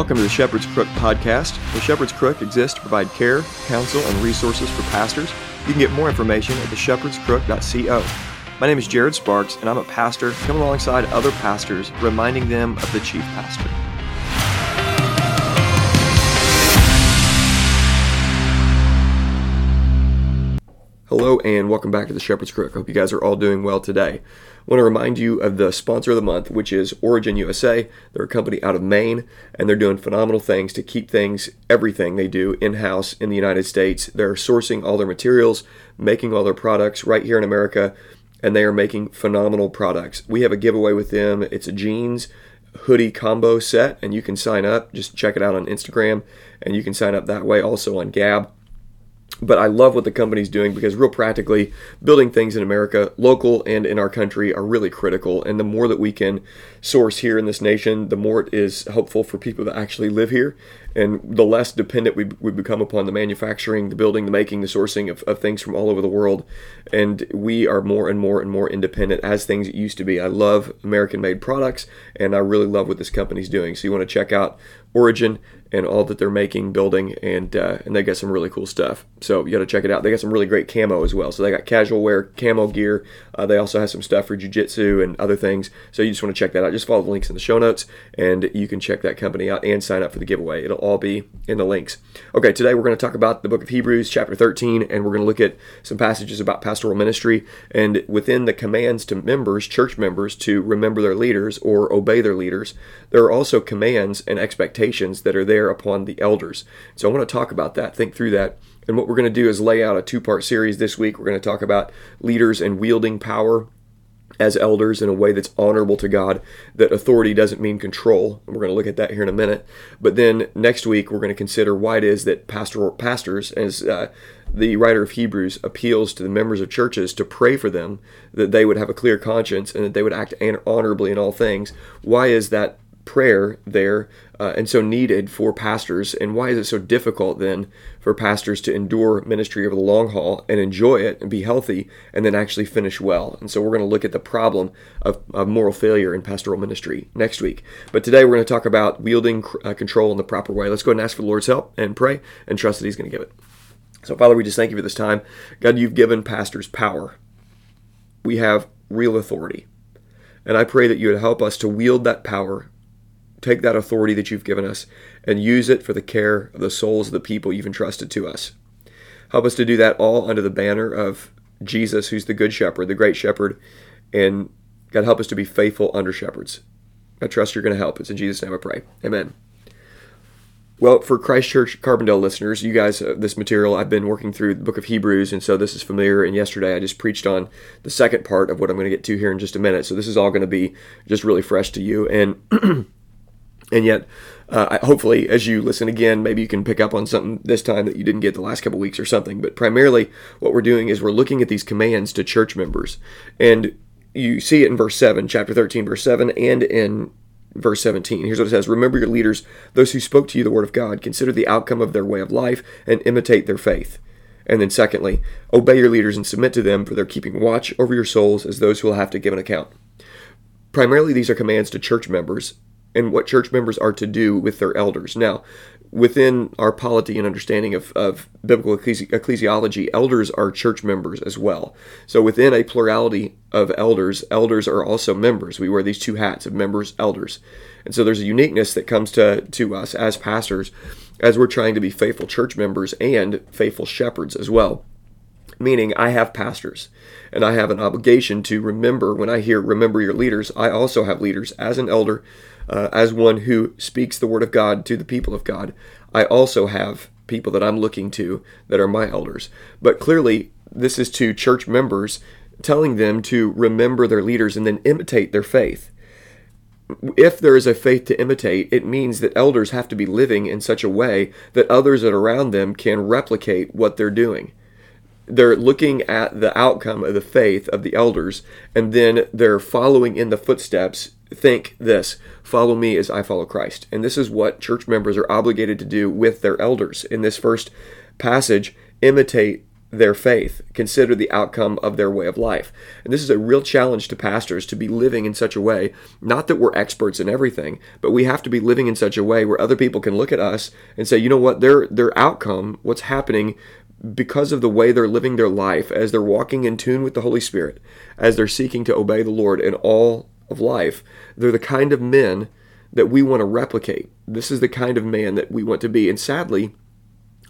Welcome to the Shepherd's Crook podcast. The Shepherd's Crook exists to provide care, counsel, and resources for pastors. You can get more information at theshepherdscrook.co. My name is Jared Sparks, and I'm a pastor coming alongside other pastors, reminding them of the chief pastor. Hello, and welcome back to the Shepherd's Crook. Hope you guys are all doing well today. Want to remind you of the sponsor of the month, which is Origin USA. They're a company out of Maine, and they're doing phenomenal things to keep things, everything they do, in house in the United States. They're sourcing all their materials, making all their products right here in America, and they are making phenomenal products. We have a giveaway with them. It's a jeans hoodie combo set, and you can sign up. Just check it out on Instagram, and you can sign up that way also on Gab. But I love what the company's doing because, real practically, building things in America, local and in our country, are really critical. And the more that we can source here in this nation, the more it is helpful for people that actually live here. And the less dependent we, we become upon the manufacturing, the building, the making, the sourcing of, of things from all over the world. And we are more and more and more independent as things used to be. I love American made products, and I really love what this company's doing. So, you want to check out Origin and all that they're making, building, and uh, and they got some really cool stuff. So you got to check it out. They got some really great camo as well. So they got casual wear, camo gear. Uh, they also have some stuff for jujitsu and other things. So you just want to check that out. Just follow the links in the show notes, and you can check that company out and sign up for the giveaway. It'll all be in the links. Okay, today we're going to talk about the book of Hebrews, chapter 13, and we're going to look at some passages about pastoral ministry and within the commands to members, church members, to remember their leaders or obey their leaders. There are also commands and expectations that are there upon the elders. So I want to talk about that, think through that. And what we're going to do is lay out a two part series this week. We're going to talk about leaders and wielding power as elders in a way that's honorable to God, that authority doesn't mean control. We're going to look at that here in a minute. But then next week, we're going to consider why it is that pastors, as uh, the writer of Hebrews appeals to the members of churches to pray for them, that they would have a clear conscience and that they would act honorably in all things. Why is that prayer there uh, and so needed for pastors. And why is it so difficult then for pastors to endure ministry over the long haul and enjoy it and be healthy and then actually finish well? And so we're going to look at the problem of, of, moral failure in pastoral ministry next week. But today we're going to talk about wielding uh, control in the proper way. Let's go and ask for the lord's help and pray and trust that he's going to give it. So father we just thank you for this time. God you've given pastors power. We have real authority. And I pray that you would help us to wield that power take that authority that you've given us and use it for the care of the souls of the people you've entrusted to us. Help us to do that all under the banner of Jesus, who's the good shepherd, the great shepherd, and God help us to be faithful under shepherds. I trust you're going to help. It's in Jesus' name I pray. Amen. Well, for Christchurch Carbondale listeners, you guys, uh, this material, I've been working through the book of Hebrews, and so this is familiar. And yesterday I just preached on the second part of what I'm going to get to here in just a minute. So this is all going to be just really fresh to you. And And yet, uh, hopefully, as you listen again, maybe you can pick up on something this time that you didn't get the last couple weeks or something. But primarily, what we're doing is we're looking at these commands to church members. And you see it in verse 7, chapter 13, verse 7, and in verse 17. Here's what it says Remember your leaders, those who spoke to you the word of God. Consider the outcome of their way of life and imitate their faith. And then, secondly, obey your leaders and submit to them, for they're keeping watch over your souls as those who will have to give an account. Primarily, these are commands to church members and what church members are to do with their elders. Now, within our polity and understanding of, of biblical ecclesiology, elders are church members as well. So within a plurality of elders, elders are also members. We wear these two hats of members, elders. And so there's a uniqueness that comes to, to us as pastors as we're trying to be faithful church members and faithful shepherds as well. Meaning, I have pastors and I have an obligation to remember when I hear remember your leaders, I also have leaders as an elder uh, as one who speaks the word of God to the people of God, I also have people that I'm looking to that are my elders. But clearly, this is to church members telling them to remember their leaders and then imitate their faith. If there is a faith to imitate, it means that elders have to be living in such a way that others that are around them can replicate what they're doing they're looking at the outcome of the faith of the elders and then they're following in the footsteps think this follow me as I follow Christ. And this is what church members are obligated to do with their elders. In this first passage, imitate their faith, consider the outcome of their way of life. And this is a real challenge to pastors to be living in such a way, not that we're experts in everything, but we have to be living in such a way where other people can look at us and say, you know what, their their outcome, what's happening because of the way they're living their life, as they're walking in tune with the Holy Spirit, as they're seeking to obey the Lord in all of life, they're the kind of men that we want to replicate. This is the kind of man that we want to be. And sadly,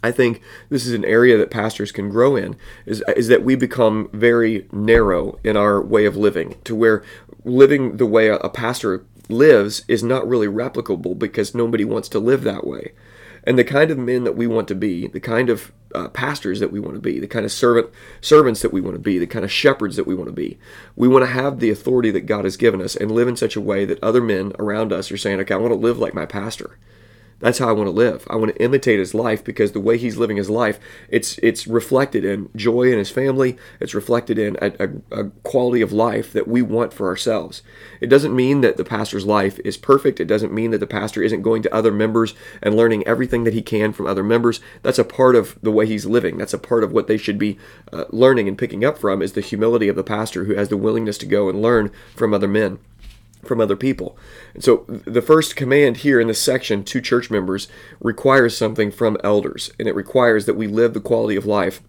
I think this is an area that pastors can grow in is, is that we become very narrow in our way of living to where living the way a, a pastor lives is not really replicable because nobody wants to live that way and the kind of men that we want to be, the kind of uh, pastors that we want to be, the kind of servant servants that we want to be, the kind of shepherds that we want to be. We want to have the authority that God has given us and live in such a way that other men around us are saying, "Okay, I want to live like my pastor." That's how I want to live. I want to imitate his life because the way he's living his life, it's it's reflected in joy in his family. It's reflected in a, a, a, quality of life that we want for ourselves. It doesn't mean that the pastor's life is perfect. It doesn't mean that the pastor isn't going to other members and learning everything that he can from other members. That's a part of the way he's living. That's a part of what they should be uh, learning and picking up from is the humility of the pastor who has the willingness to go and learn from other men from other people. And so the first command here in this section to church members requires something from elders, and it requires that we live the quality of life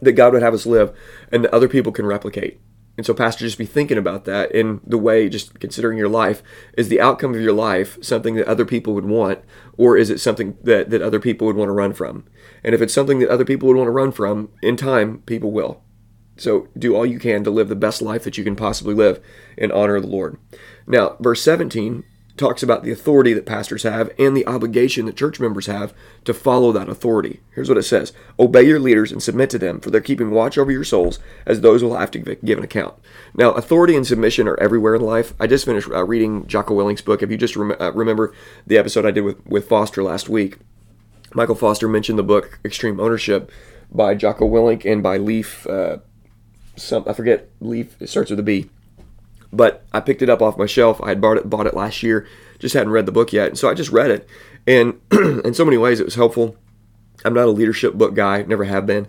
that God would have us live and that other people can replicate. And so, Pastor, just be thinking about that in the way, just considering your life. Is the outcome of your life something that other people would want, or is it something that, that other people would want to run from? And if it's something that other people would want to run from, in time, people will. So, do all you can to live the best life that you can possibly live in honor of the Lord. Now, verse 17 talks about the authority that pastors have and the obligation that church members have to follow that authority. Here's what it says Obey your leaders and submit to them, for they're keeping watch over your souls as those will have to give an account. Now, authority and submission are everywhere in life. I just finished uh, reading Jocko Willink's book. If you just rem- uh, remember the episode I did with, with Foster last week, Michael Foster mentioned the book Extreme Ownership by Jocko Willink and by Leif, Uh, some I forget Leif, It starts with a B but I picked it up off my shelf. I had bought it bought it last year, just hadn't read the book yet, and so I just read it. And in so many ways, it was helpful. I'm not a leadership book guy, never have been,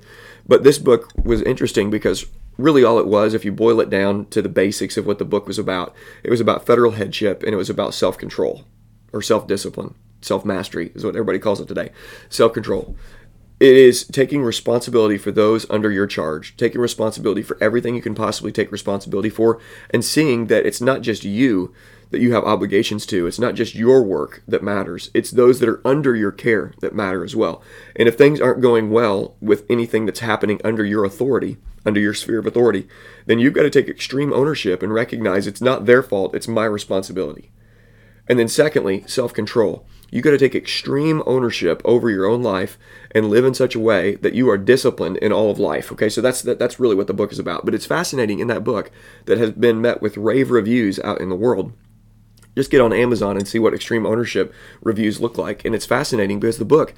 but this book was interesting because really all it was, if you boil it down to the basics of what the book was about, it was about federal headship and it was about self control or self discipline. Self mastery is what everybody calls it today. Self control. It is taking responsibility for those under your charge, taking responsibility for everything you can possibly take responsibility for, and seeing that it's not just you that you have obligations to. It's not just your work that matters, it's those that are under your care that matter as well. And if things aren't going well with anything that's happening under your authority, under your sphere of authority, then you've got to take extreme ownership and recognize it's not their fault, it's my responsibility. And then, secondly, self control. You got to take extreme ownership over your own life and live in such a way that you are disciplined in all of life. Okay, so that's that, that's really what the book is about. But it's fascinating in that book that has been met with rave reviews out in the world. Just get on Amazon and see what extreme ownership reviews look like, and it's fascinating because the book,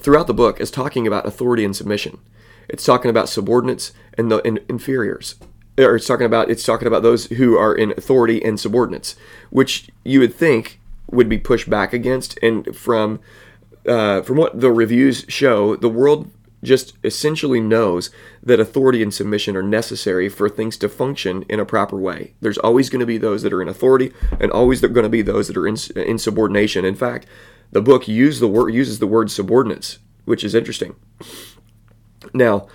throughout the book, is talking about authority and submission. It's talking about subordinates and the and inferiors or it's talking about it's talking about those who are in authority and subordinates, which you would think would be pushed back against. And from uh, from what the reviews show, the world just essentially knows that authority and submission are necessary for things to function in a proper way. There's always going to be those that are in authority, and always going to be those that are in, in subordination. In fact, the book use the word, uses the word subordinates, which is interesting. Now,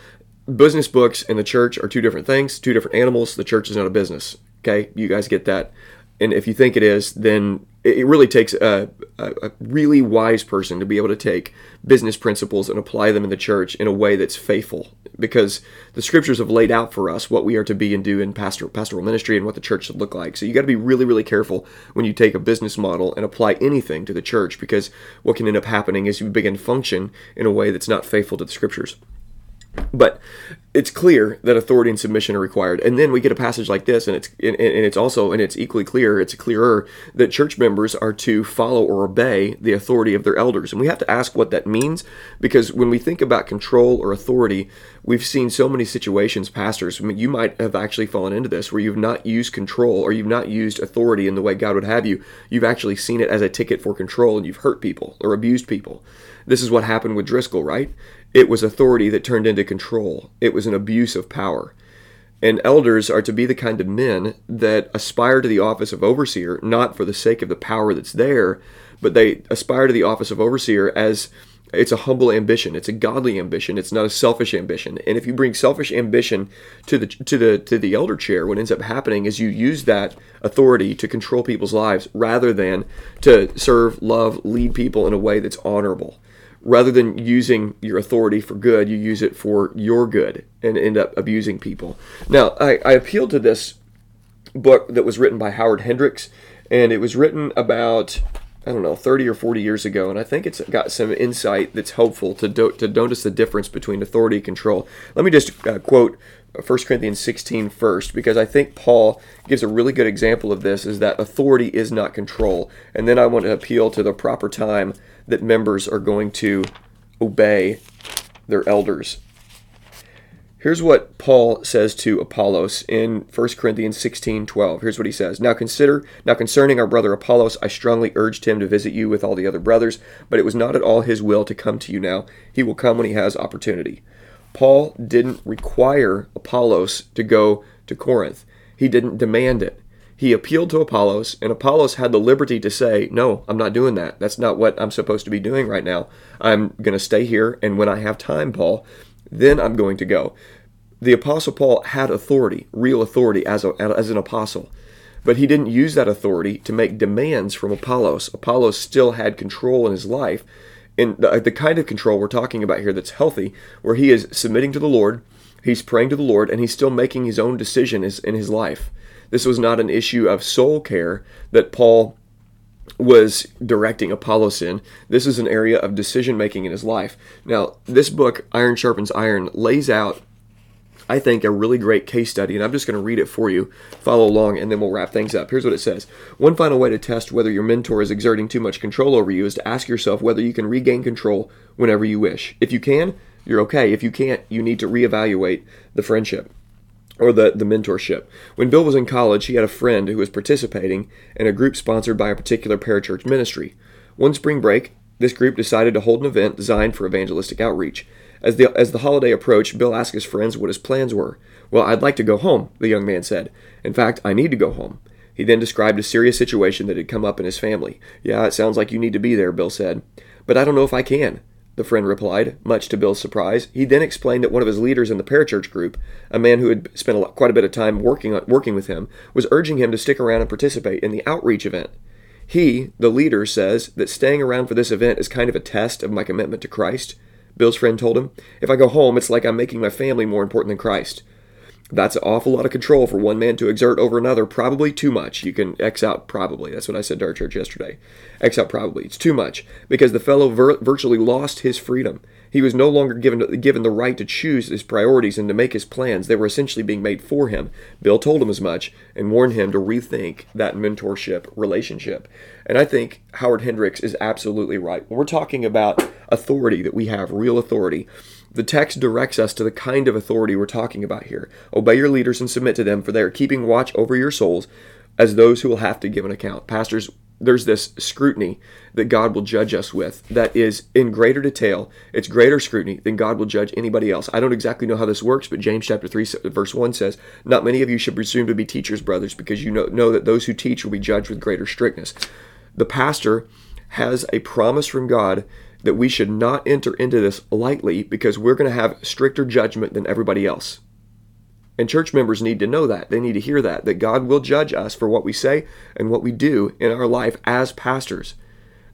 business books and the church are two different things, two different animals. The church is not a business. Okay, you guys get that. And if you think it is, then it really takes a, a, really wise person to be able to take business principles and apply them in the church in a way that's faithful because the scriptures have laid out for us what we are to be and do in pastoral, pastoral ministry and what the church should look like. So you got to be really, really careful when you take a business model and apply anything to the church because what can end up happening is you begin function in a way that's not faithful to the scriptures. But it's clear that authority and submission are required. And then we get a passage like this, and it's and, it's also and it's equally clear, it's clearer that church members are to follow or obey the authority of their elders. And we have to ask what that means because when we think about control or authority, we've seen so many situations, pastors. I mean, you might have actually fallen into this where you've not used control or you've not used authority in the way God would have you. You've actually seen it as a ticket for control, and you've hurt people or abused people. This is what happened with Driscoll, right? It was authority that turned into control. It was an abuse of power. And elders are to be the kind of men that aspire to the office of overseer, not for the sake of the power that's there, but they aspire to the office of overseer as it's a humble ambition. It's a godly ambition. It's not a selfish ambition. And if you bring selfish ambition to the to the to the elder chair, what ends up happening is you use that authority to control people's lives rather than to serve, love, lead people in a way that's honorable. Rather than using your authority for good, you use it for your good and end up abusing people. Now, I, I appealed to this book that was written by Howard Hendricks, and it was written about I don't know, 30 or 40 years ago, and I think it's got some insight that's helpful to, do, to notice the difference between authority and control. Let me just uh, quote 1 Corinthians 16 first, because I think Paul gives a really good example of this, is that authority is not control. And then I want to appeal to the proper time that members are going to obey their elders Here's what Paul says to Apollos in 1 Corinthians 16 12. Here's what he says Now consider, now concerning our brother Apollos, I strongly urged him to visit you with all the other brothers, but it was not at all his will to come to you now. He will come when he has opportunity. Paul didn't require Apollos to go to Corinth, he didn't demand it. He appealed to Apollos, and Apollos had the liberty to say, No, I'm not doing that. That's not what I'm supposed to be doing right now. I'm going to stay here, and when I have time, Paul, then I'm going to go. The Apostle Paul had authority, real authority as, a, as an apostle, but he didn't use that authority to make demands from Apollos. Apollos still had control in his life, and the, the kind of control we're talking about here that's healthy, where he is submitting to the Lord, he's praying to the Lord, and he's still making his own decision in his life. This was not an issue of soul care that Paul was directing Apollos in. This is an area of decision making in his life. Now, this book, Iron Sharpens Iron, lays out, I think, a really great case study, and I'm just going to read it for you. Follow along, and then we'll wrap things up. Here's what it says One final way to test whether your mentor is exerting too much control over you is to ask yourself whether you can regain control whenever you wish. If you can, you're okay. If you can't, you need to reevaluate the friendship or the, the mentorship. When Bill was in college, he had a friend who was participating in a group sponsored by a particular parachurch ministry. One spring break, this group decided to hold an event designed for evangelistic outreach. As the, as the holiday approached, Bill asked his friends what his plans were. Well, I'd like to go home, the young man said. In fact, I need to go home. He then described a serious situation that had come up in his family. Yeah, it sounds like you need to be there, Bill said. But I don't know if I can the friend replied, much to Bill's surprise. He then explained that one of his leaders in the parachurch group, a man who had spent lot, quite a bit of time working, on, working with him, was urging him to stick around and participate in the outreach event. He, the leader, says that staying around for this event is kind of a test of my commitment to Christ. Bill's friend told him, If I go home, it's like I'm making my family more important than Christ. That's an awful lot of control for one man to exert over another. Probably too much. You can X out probably. That's what I said to our church yesterday. X out probably. It's too much because the fellow vir- virtually lost his freedom. He was no longer given given the right to choose his priorities and to make his plans. They were essentially being made for him. Bill told him as much and warned him to rethink that mentorship relationship. And I think Howard Hendricks is absolutely right. When we're talking about authority that we have, real authority, the text directs us to the kind of authority we're talking about here. Obey your leaders and submit to them, for they are keeping watch over your souls as those who will have to give an account. Pastors, there's this scrutiny that God will judge us with that is in greater detail. It's greater scrutiny than God will judge anybody else. I don't exactly know how this works, but James chapter 3 verse 1 says, "Not many of you should presume to be teachers, brothers, because you know, know that those who teach will be judged with greater strictness." The pastor has a promise from God that we should not enter into this lightly because we're going to have stricter judgment than everybody else. And church members need to know that. They need to hear that, that God will judge us for what we say and what we do in our life as pastors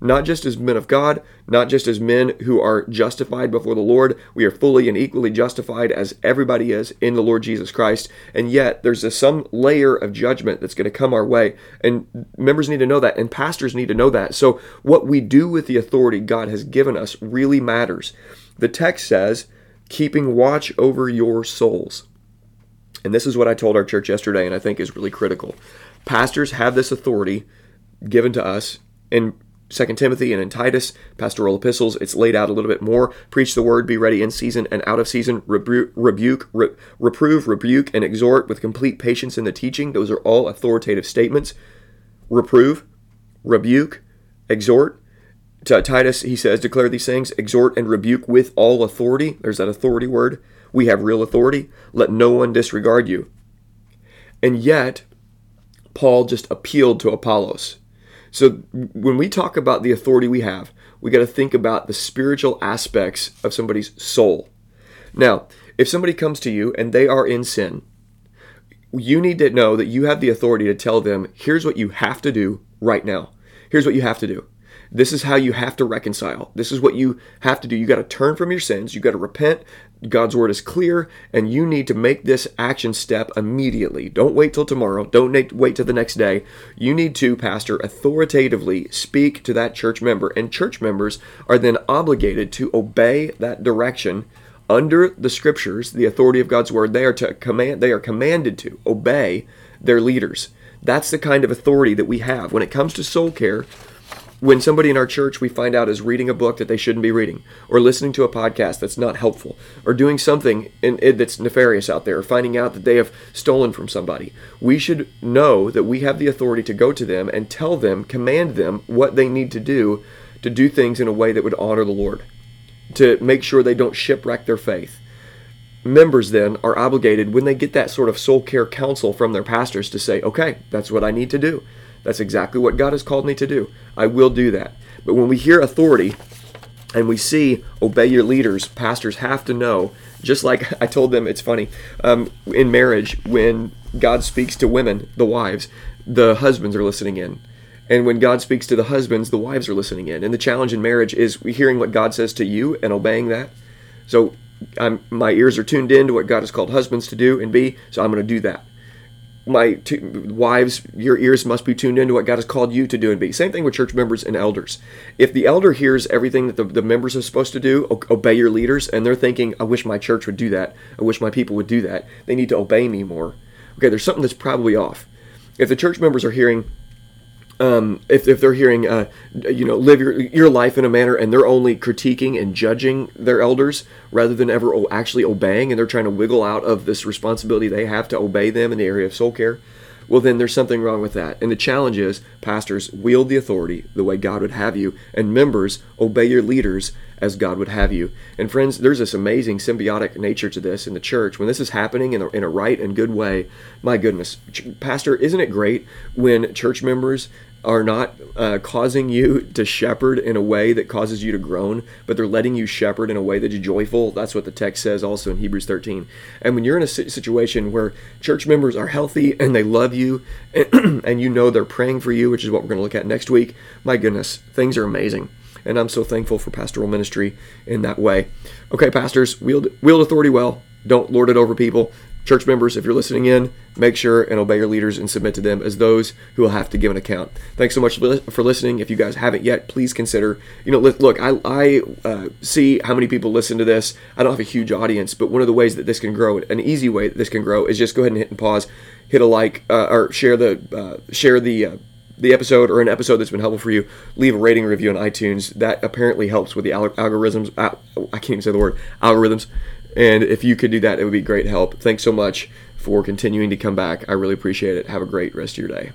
not just as men of God, not just as men who are justified before the Lord. We are fully and equally justified as everybody is in the Lord Jesus Christ. And yet, there's some layer of judgment that's going to come our way. And members need to know that, and pastors need to know that. So, what we do with the authority God has given us really matters. The text says, keeping watch over your souls. And this is what I told our church yesterday, and I think is really critical. Pastors have this authority given to us in Second Timothy and in Titus, pastoral epistles, it's laid out a little bit more. Preach the word, be ready in season and out of season, rebu- rebuke, re- reprove, rebuke, and exhort with complete patience in the teaching. Those are all authoritative statements. Reprove, rebuke, exhort. to Titus, he says, declare these things, exhort and rebuke with all authority. There's that authority word. We have real authority. Let no one disregard you. And yet, Paul just appealed to Apollos. So when we talk about the authority we have, we got to think about the spiritual aspects of somebody's soul. Now, if somebody comes to you and they are in sin, you need to know that you have the authority to tell them, here's what you have to do right now. Here's what you have to do. This is how you have to reconcile. This is what you have to do. You got to turn from your sins. You got to repent. God's word is clear, and you need to make this action step immediately. Don't wait till tomorrow. Don't wait till the next day. You need to, Pastor, authoritatively speak to that church member, and church members are then obligated to obey that direction under the scriptures, the authority of God's word. They are to command. They are commanded to obey their leaders. That's the kind of authority that we have when it comes to soul care when somebody in our church we find out is reading a book that they shouldn't be reading, or listening to a podcast that's not helpful, or doing something in, in, that's nefarious out there, or finding out that they have stolen from somebody, we should know that we have the authority to go to them and tell them, command them what they need to do to do things in a way that would honor the Lord, to make sure they don't shipwreck their faith. Members then are obligated when they get that sort of soul care counsel from their pastors to say, okay, that's what I need to do. That's exactly what God has called me to do. I will do that. But when we hear authority and we see obey your leaders, pastors have to know, just like I told them, it's funny, um, in marriage, when God speaks to women, the wives, the husbands are listening in. And when God speaks to the husbands, the wives are listening in. And the challenge in marriage is hearing what God says to you and obeying that. So I'm, my ears are tuned in to what God has called husbands to do and be, so I'm going to do that my wives, your ears must be tuned into what God has called you to do and be. Same thing with church members and elders. If the elder hears everything that the, the members are supposed to do, obey your leaders, and they're thinking, I wish my church would do that, I wish my people would do that, they need to obey me more. Okay, there's something that's probably off. If the church members are hearing, um, if, if they're hearing, uh, you know, live your, your life in a manner and they're only critiquing and judging their elders rather than ever actually obeying and they're trying to wiggle out of this responsibility they have to obey them in the area of soul care, well, then there's something wrong with that. And the challenge is pastors wield the authority the way God would have you, and members obey your leaders as God would have you. And friends, there's this amazing symbiotic nature to this in the church. When this is happening in a, in a right and good way, my goodness, Pastor, isn't it great when church members are not uh, causing you to shepherd in a way that causes you to groan, but they're letting you shepherd in a way that's joyful. That's what the text says also in Hebrews 13. And when you're in a situation where church members are healthy and they love you and you know they're praying for you, which is what we're going to look at next week, my goodness, things are amazing. And I'm so thankful for pastoral ministry in that way. Okay, pastors, wield, wield authority well. Don't lord it over people. Church members, if you're listening in, make sure and obey your leaders and submit to them as those who will have to give an account. Thanks so much for listening. If you guys haven't yet, please consider. You know, look, I, I uh, see how many people listen to this. I don't have a huge audience, but one of the ways that this can grow, an easy way that this can grow, is just go ahead and hit and pause, hit a like, uh, or share the uh, share the uh, the episode or an episode that's been helpful for you, leave a rating review on iTunes. That apparently helps with the algorithms. I can't even say the word algorithms. And if you could do that, it would be great help. Thanks so much for continuing to come back. I really appreciate it. Have a great rest of your day.